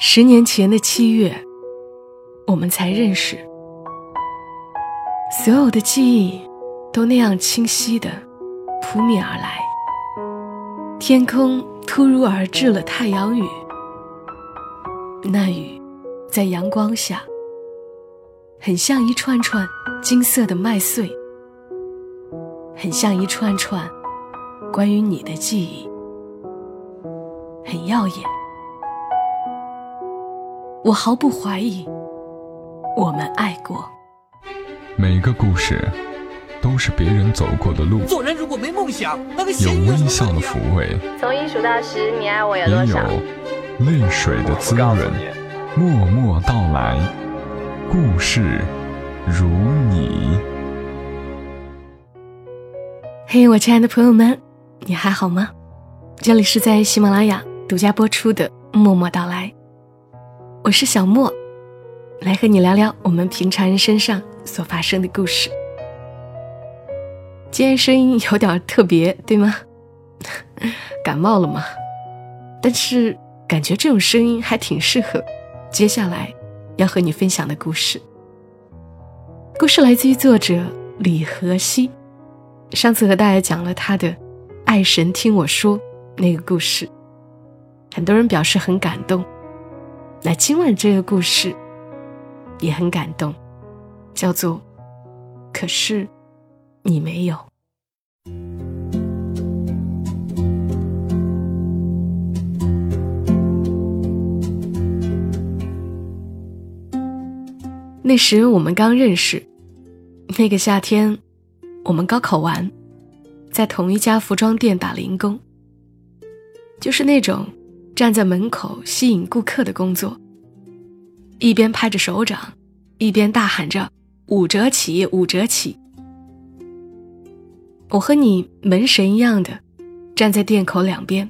十年前的七月，我们才认识，所有的记忆都那样清晰的扑面而来。天空突如而至了太阳雨，那雨在阳光下，很像一串串金色的麦穗，很像一串串关于你的记忆，很耀眼。我毫不怀疑，我们爱过。每个故事都是别人走过的路。做人如果没梦想，那个有微笑的抚慰，从一数到十，你爱我有也有多少？泪水的滋润。默默到来，故事如你。嘿，我亲爱的朋友们，你还好吗？这里是在喜马拉雅独家播出的《默默到来》，我是小莫，来和你聊聊我们平常人身上所发生的故事。今天声音有点特别，对吗？感冒了吗？但是感觉这种声音还挺适合接下来要和你分享的故事。故事来自于作者李和熙。上次和大家讲了他的《爱神听我说》那个故事，很多人表示很感动。那今晚这个故事也很感动，叫做《可是你没有》。那时我们刚认识，那个夏天，我们高考完，在同一家服装店打零工，就是那种站在门口吸引顾客的工作，一边拍着手掌，一边大喊着“五折起，五折起”。我和你门神一样的站在店口两边，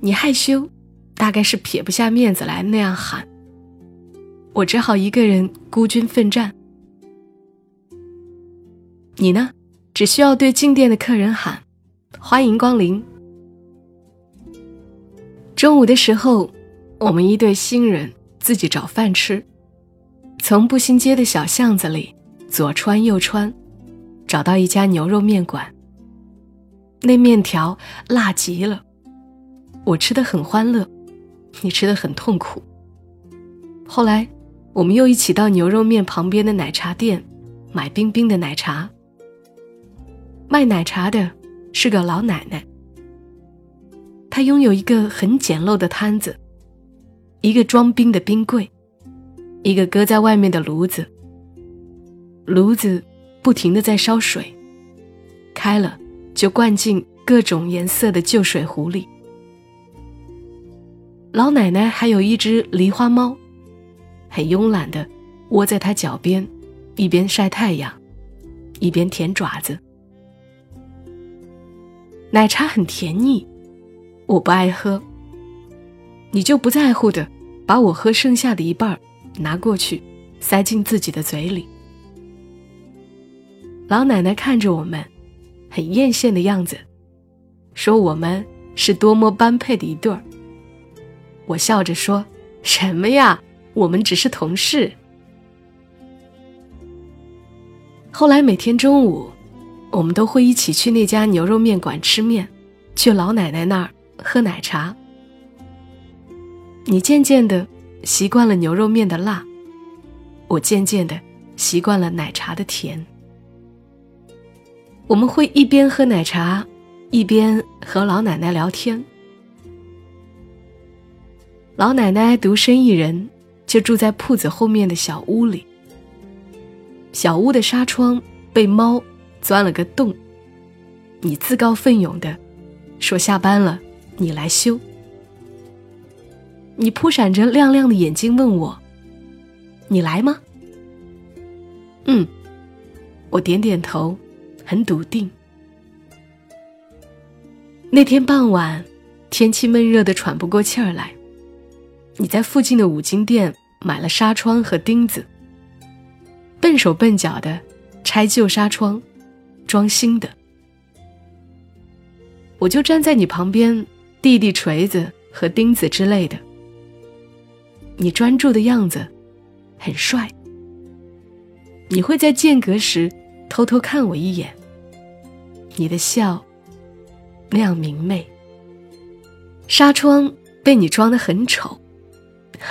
你害羞，大概是撇不下面子来那样喊。我只好一个人孤军奋战。你呢？只需要对进店的客人喊：“欢迎光临。”中午的时候，我们一对新人自己找饭吃，从步行街的小巷子里左穿右穿，找到一家牛肉面馆。那面条辣极了，我吃的很欢乐，你吃的很痛苦。后来。我们又一起到牛肉面旁边的奶茶店，买冰冰的奶茶。卖奶茶的是个老奶奶，他拥有一个很简陋的摊子，一个装冰的冰柜，一个搁在外面的炉子。炉子不停的在烧水，开了就灌进各种颜色的旧水壶里。老奶奶还有一只狸花猫。很慵懒的窝在他脚边，一边晒太阳，一边舔爪子。奶茶很甜腻，我不爱喝。你就不在乎的把我喝剩下的一半拿过去，塞进自己的嘴里。老奶奶看着我们，很艳羡的样子，说我们是多么般配的一对儿。我笑着说：“什么呀？”我们只是同事。后来每天中午，我们都会一起去那家牛肉面馆吃面，去老奶奶那儿喝奶茶。你渐渐的习惯了牛肉面的辣，我渐渐的习惯了奶茶的甜。我们会一边喝奶茶，一边和老奶奶聊天。老奶奶独身一人。就住在铺子后面的小屋里。小屋的纱窗被猫钻了个洞。你自告奋勇的说下班了，你来修。你扑闪着亮亮的眼睛问我：“你来吗？”嗯，我点点头，很笃定。那天傍晚，天气闷热的喘不过气儿来。你在附近的五金店。买了纱窗和钉子，笨手笨脚的拆旧纱窗，装新的。我就站在你旁边，弟弟锤子和钉子之类的，你专注的样子很帅。你会在间隔时偷偷看我一眼。你的笑那样明媚。纱窗被你装得很丑，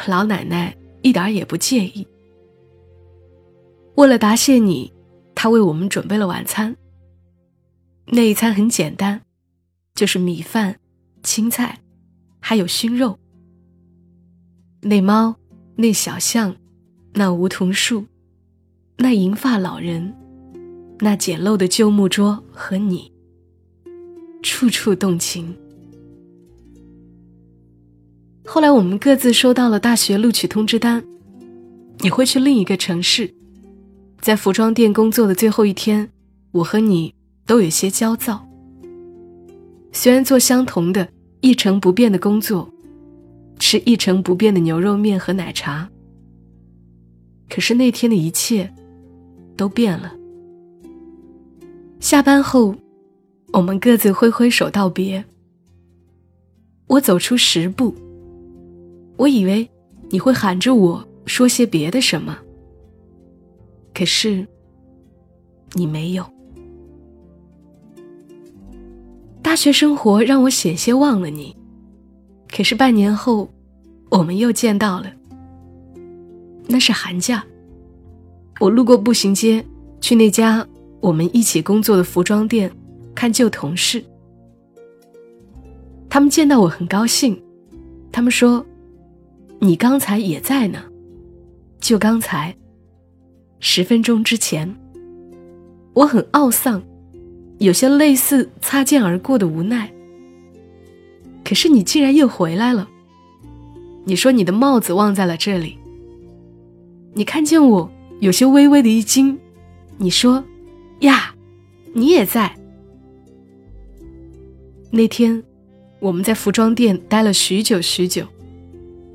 老奶奶一点也不介意。为了答谢你，她为我们准备了晚餐。那一餐很简单，就是米饭、青菜，还有熏肉。那猫，那小巷，那梧桐树，那银发老人，那简陋的旧木桌和你，处处动情。后来我们各自收到了大学录取通知单，你会去另一个城市，在服装店工作的最后一天，我和你都有些焦躁。虽然做相同的一成不变的工作，吃一成不变的牛肉面和奶茶，可是那天的一切都变了。下班后，我们各自挥挥手道别。我走出十步。我以为你会喊着我说些别的什么，可是你没有。大学生活让我险些忘了你，可是半年后，我们又见到了。那是寒假，我路过步行街，去那家我们一起工作的服装店看旧同事。他们见到我很高兴，他们说。你刚才也在呢，就刚才，十分钟之前，我很懊丧，有些类似擦肩而过的无奈。可是你竟然又回来了。你说你的帽子忘在了这里。你看见我有些微微的一惊，你说：“呀，你也在。”那天，我们在服装店待了许久许久。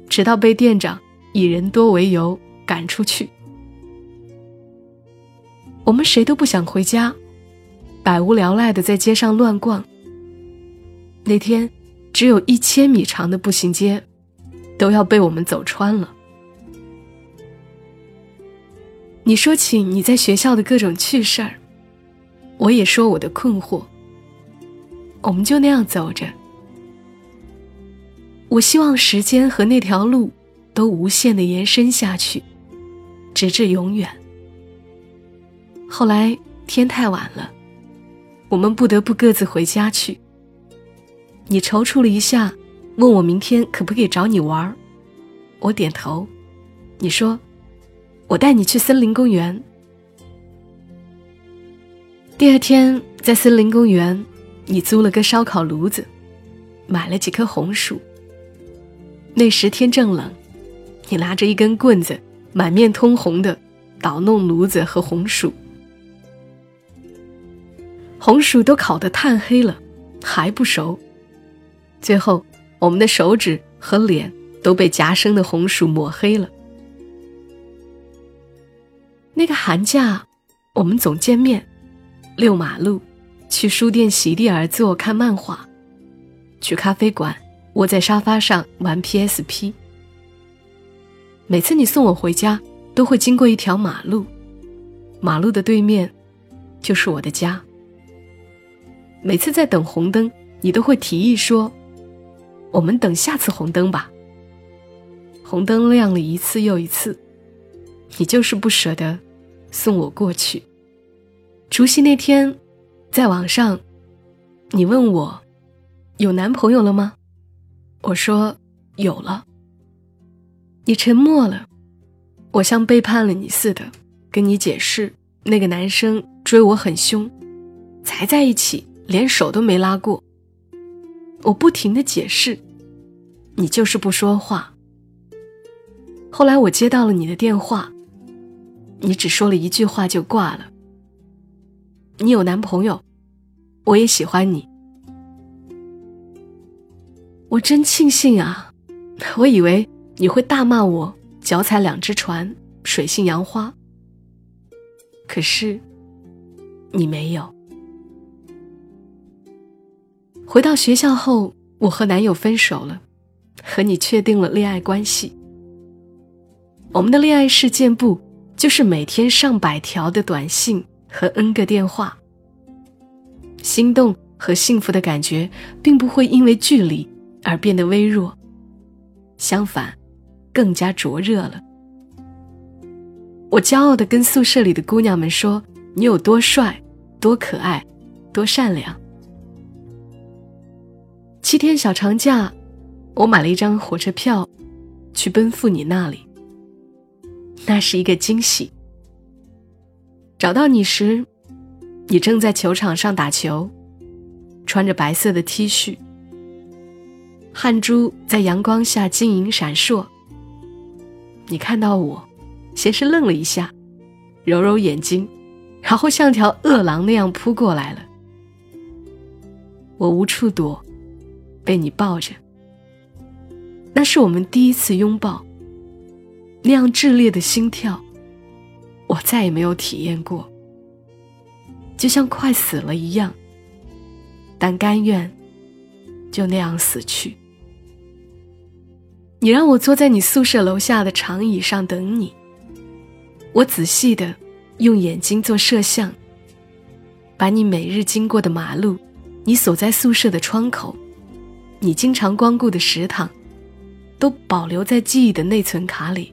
直到被店长以人多为由赶出去，我们谁都不想回家，百无聊赖的在街上乱逛。那天，只有一千米长的步行街，都要被我们走穿了。你说起你在学校的各种趣事儿，我也说我的困惑。我们就那样走着。我希望时间和那条路都无限的延伸下去，直至永远。后来天太晚了，我们不得不各自回家去。你踌躇了一下，问我明天可不可以找你玩儿我点头。你说：“我带你去森林公园。”第二天在森林公园，你租了个烧烤炉子，买了几颗红薯。那时天正冷，你拿着一根棍子，满面通红的捣弄炉子和红薯。红薯都烤得炭黑了，还不熟。最后，我们的手指和脸都被夹生的红薯抹黑了。那个寒假，我们总见面，遛马路，去书店席地而坐看漫画，去咖啡馆。窝在沙发上玩 PSP。每次你送我回家，都会经过一条马路，马路的对面就是我的家。每次在等红灯，你都会提议说：“我们等下次红灯吧。”红灯亮了一次又一次，你就是不舍得送我过去。除夕那天，在网上，你问我有男朋友了吗？我说有了。你沉默了，我像背叛了你似的，跟你解释那个男生追我很凶，才在一起连手都没拉过。我不停的解释，你就是不说话。后来我接到了你的电话，你只说了一句话就挂了。你有男朋友，我也喜欢你。我真庆幸啊！我以为你会大骂我脚踩两只船，水性杨花。可是，你没有。回到学校后，我和男友分手了，和你确定了恋爱关系。我们的恋爱事件簿就是每天上百条的短信和 N 个电话。心动和幸福的感觉并不会因为距离而变得微弱，相反，更加灼热了。我骄傲地跟宿舍里的姑娘们说：“你有多帅，多可爱，多善良。”七天小长假，我买了一张火车票，去奔赴你那里。那是一个惊喜。找到你时，你正在球场上打球，穿着白色的 T 恤，汗珠在阳光下晶莹闪烁。你看到我，先是愣了一下，揉揉眼睛，然后像条饿狼那样扑过来了。我无处躲，被你抱着。那是我们第一次拥抱。那样炽烈的心跳，我再也没有体验过，就像快死了一样。但甘愿就那样死去。你让我坐在你宿舍楼下的长椅上等你，我仔细的用眼睛做摄像，把你每日经过的马路，你所在宿舍的窗口，你经常光顾的食堂，都保留在记忆的内存卡里。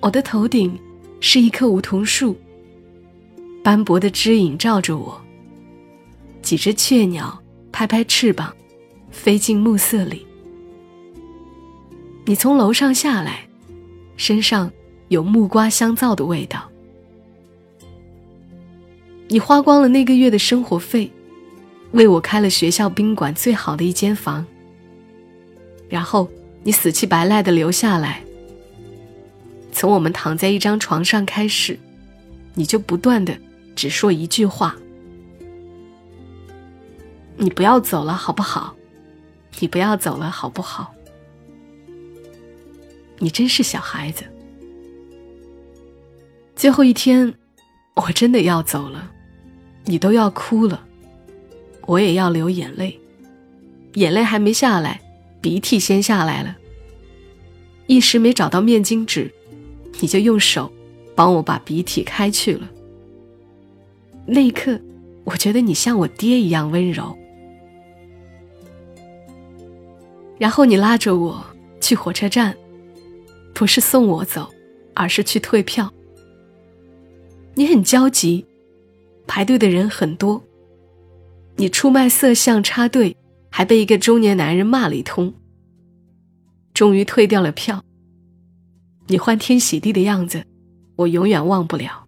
我的头顶是一棵梧桐树，斑驳的枝影照着我。几只雀鸟拍拍翅膀，飞进暮色里。你从楼上下来，身上有木瓜香皂的味道。你花光了那个月的生活费，为我开了学校宾馆最好的一间房。然后你死乞白赖的留下来。从我们躺在一张床上开始，你就不断的只说一句话：“你不要走了，好不好？你不要走了，好不好？”你真是小孩子。最后一天，我真的要走了，你都要哭了，我也要流眼泪，眼泪还没下来，鼻涕先下来了，一时没找到面巾纸。你就用手帮我把鼻涕开去了。那一刻，我觉得你像我爹一样温柔。然后你拉着我去火车站，不是送我走，而是去退票。你很焦急，排队的人很多。你出卖色相插队，还被一个中年男人骂了一通。终于退掉了票。你欢天喜地的样子，我永远忘不了。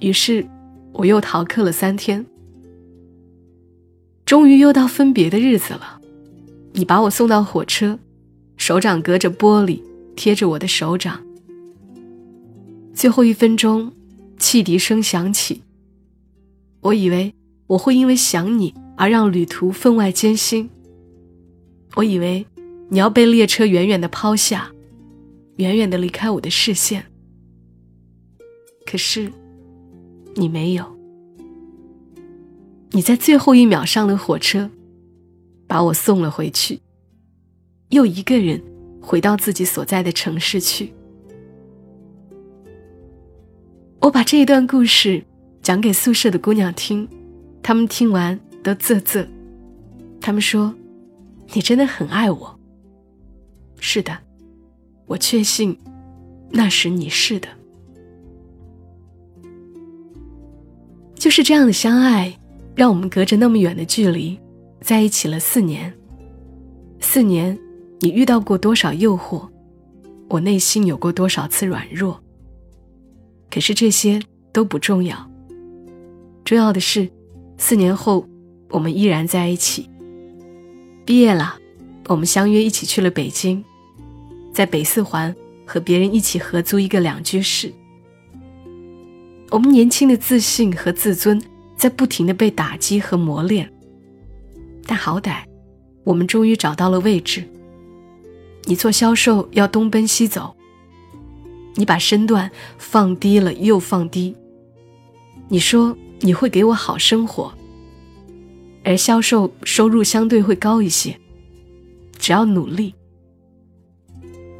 于是，我又逃课了三天。终于又到分别的日子了，你把我送到火车，手掌隔着玻璃贴着我的手掌。最后一分钟，汽笛声响起。我以为我会因为想你而让旅途分外艰辛。我以为你要被列车远远的抛下。远远的离开我的视线，可是你没有。你在最后一秒上了火车，把我送了回去，又一个人回到自己所在的城市去。我把这一段故事讲给宿舍的姑娘听，他们听完都啧啧，他们说：“你真的很爱我。”是的。我确信，那时你是的，就是这样的相爱，让我们隔着那么远的距离在一起了四年。四年，你遇到过多少诱惑？我内心有过多少次软弱？可是这些都不重要，重要的是，四年后我们依然在一起。毕业了，我们相约一起去了北京。在北四环和别人一起合租一个两居室，我们年轻的自信和自尊在不停的被打击和磨练，但好歹我们终于找到了位置。你做销售要东奔西走，你把身段放低了又放低。你说你会给我好生活，而销售收入相对会高一些，只要努力。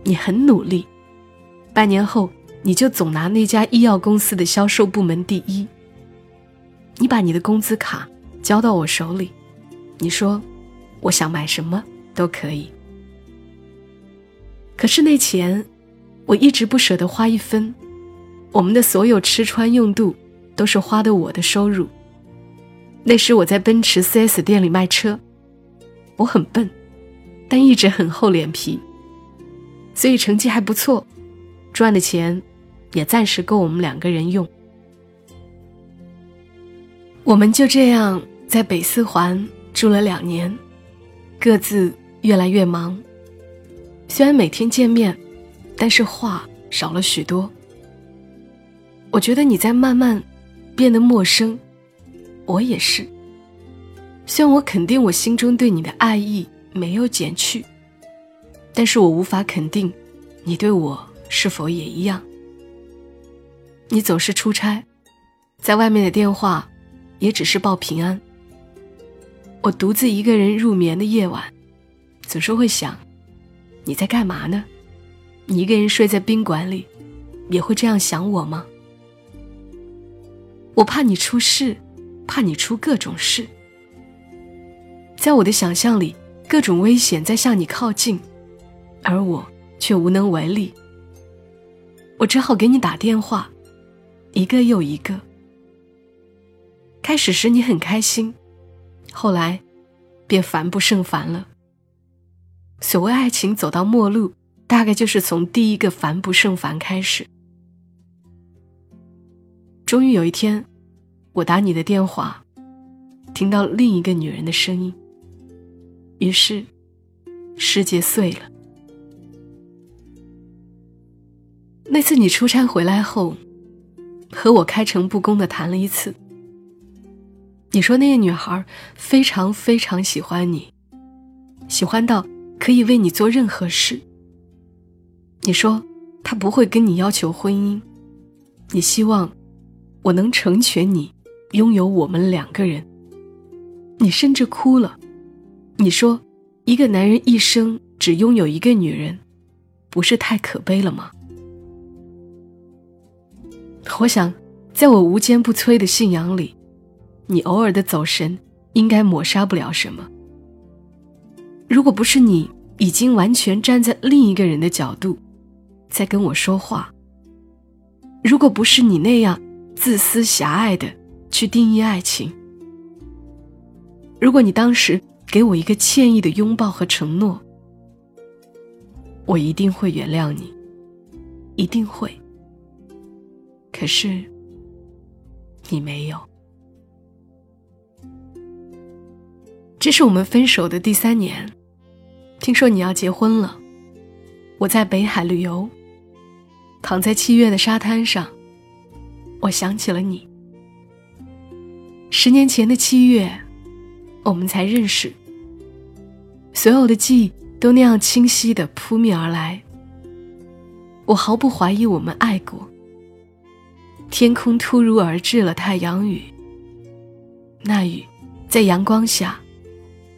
你很努力，半年后你就总拿那家医药公司的销售部门第一。你把你的工资卡交到我手里，你说我想买什么都可以。可是那钱，我一直不舍得花一分。我们的所有吃穿用度都是花的我的收入。那时我在奔驰 4S 店里卖车，我很笨，但一直很厚脸皮。所以成绩还不错，赚的钱也暂时够我们两个人用。我们就这样在北四环住了两年，各自越来越忙。虽然每天见面，但是话少了许多。我觉得你在慢慢变得陌生，我也是。虽然我肯定我心中对你的爱意没有减去。但是我无法肯定，你对我是否也一样。你总是出差，在外面的电话，也只是报平安。我独自一个人入眠的夜晚，总是会想，你在干嘛呢？你一个人睡在宾馆里，也会这样想我吗？我怕你出事，怕你出各种事。在我的想象里，各种危险在向你靠近。而我却无能为力，我只好给你打电话，一个又一个。开始时你很开心，后来便烦不胜烦了。所谓爱情走到末路，大概就是从第一个烦不胜烦开始。终于有一天，我打你的电话，听到另一个女人的声音，于是世界碎了。那次你出差回来后，和我开诚布公的谈了一次。你说那个女孩非常非常喜欢你，喜欢到可以为你做任何事。你说她不会跟你要求婚姻，你希望我能成全你，拥有我们两个人。你甚至哭了，你说一个男人一生只拥有一个女人，不是太可悲了吗？我想，在我无坚不摧的信仰里，你偶尔的走神应该抹杀不了什么。如果不是你已经完全站在另一个人的角度，在跟我说话，如果不是你那样自私狭隘的去定义爱情，如果你当时给我一个歉意的拥抱和承诺，我一定会原谅你，一定会。可是，你没有。这是我们分手的第三年，听说你要结婚了。我在北海旅游，躺在七月的沙滩上，我想起了你。十年前的七月，我们才认识，所有的记忆都那样清晰的扑面而来。我毫不怀疑我们爱过。天空突如而至了太阳雨，那雨在阳光下，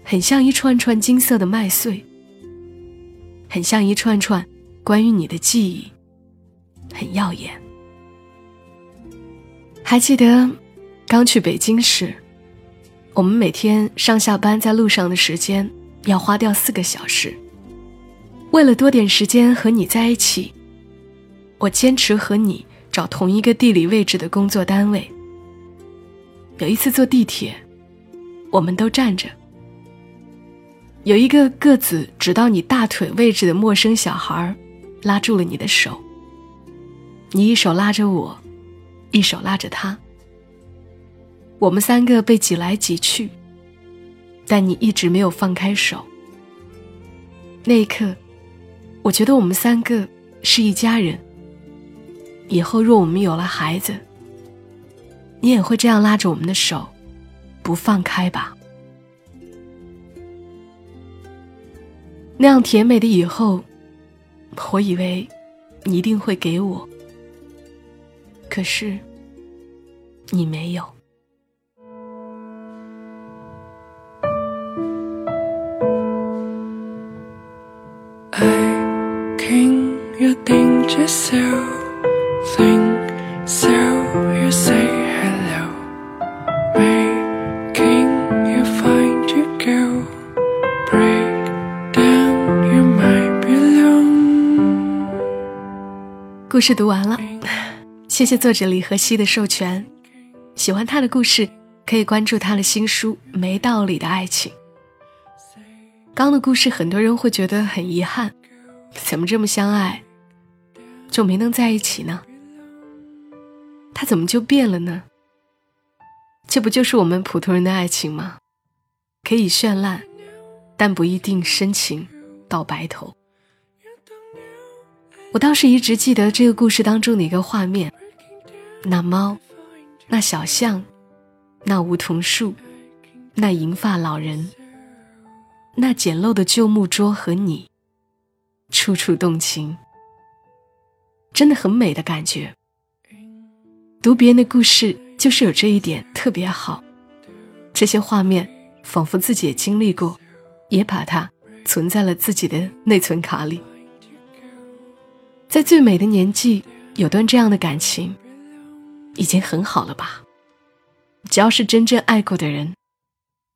很像一串串金色的麦穗，很像一串串关于你的记忆，很耀眼。还记得刚去北京时，我们每天上下班在路上的时间要花掉四个小时，为了多点时间和你在一起，我坚持和你。找同一个地理位置的工作单位。有一次坐地铁，我们都站着。有一个个子只到你大腿位置的陌生小孩，拉住了你的手。你一手拉着我，一手拉着他。我们三个被挤来挤去，但你一直没有放开手。那一刻，我觉得我们三个是一家人。以后若我们有了孩子，你也会这样拉着我们的手，不放开吧？那样甜美的以后，我以为你一定会给我，可是你没有。I can you think yourself, think so you say hello, making you find your girl, break down you might belong. 故事读完了，谢谢作者李和熙的授权。喜欢他的故事，可以关注他的新书《没道理的爱情》。刚的故事，很多人会觉得很遗憾，怎么这么相爱，就没能在一起呢？他怎么就变了呢？这不就是我们普通人的爱情吗？可以绚烂，但不一定深情到白头。我倒是一直记得这个故事当中的一个画面：那猫，那小象，那梧桐树，那银发老人。那简陋的旧木桌和你，处处动情，真的很美的感觉。读别人的故事，就是有这一点特别好。这些画面仿佛自己也经历过，也把它存在了自己的内存卡里。在最美的年纪，有段这样的感情，已经很好了吧？只要是真正爱过的人，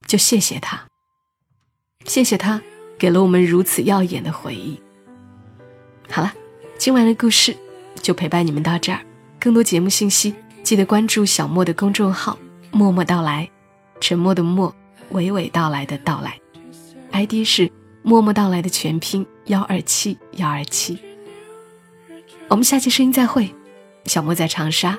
就谢谢他。谢谢他，给了我们如此耀眼的回忆。好了，今晚的故事就陪伴你们到这儿。更多节目信息，记得关注小莫的公众号“默默到来”，沉默的默，娓娓道来的到来。ID 是“默默到来”的全拼幺二七幺二七。我们下期声音再会，小莫在长沙，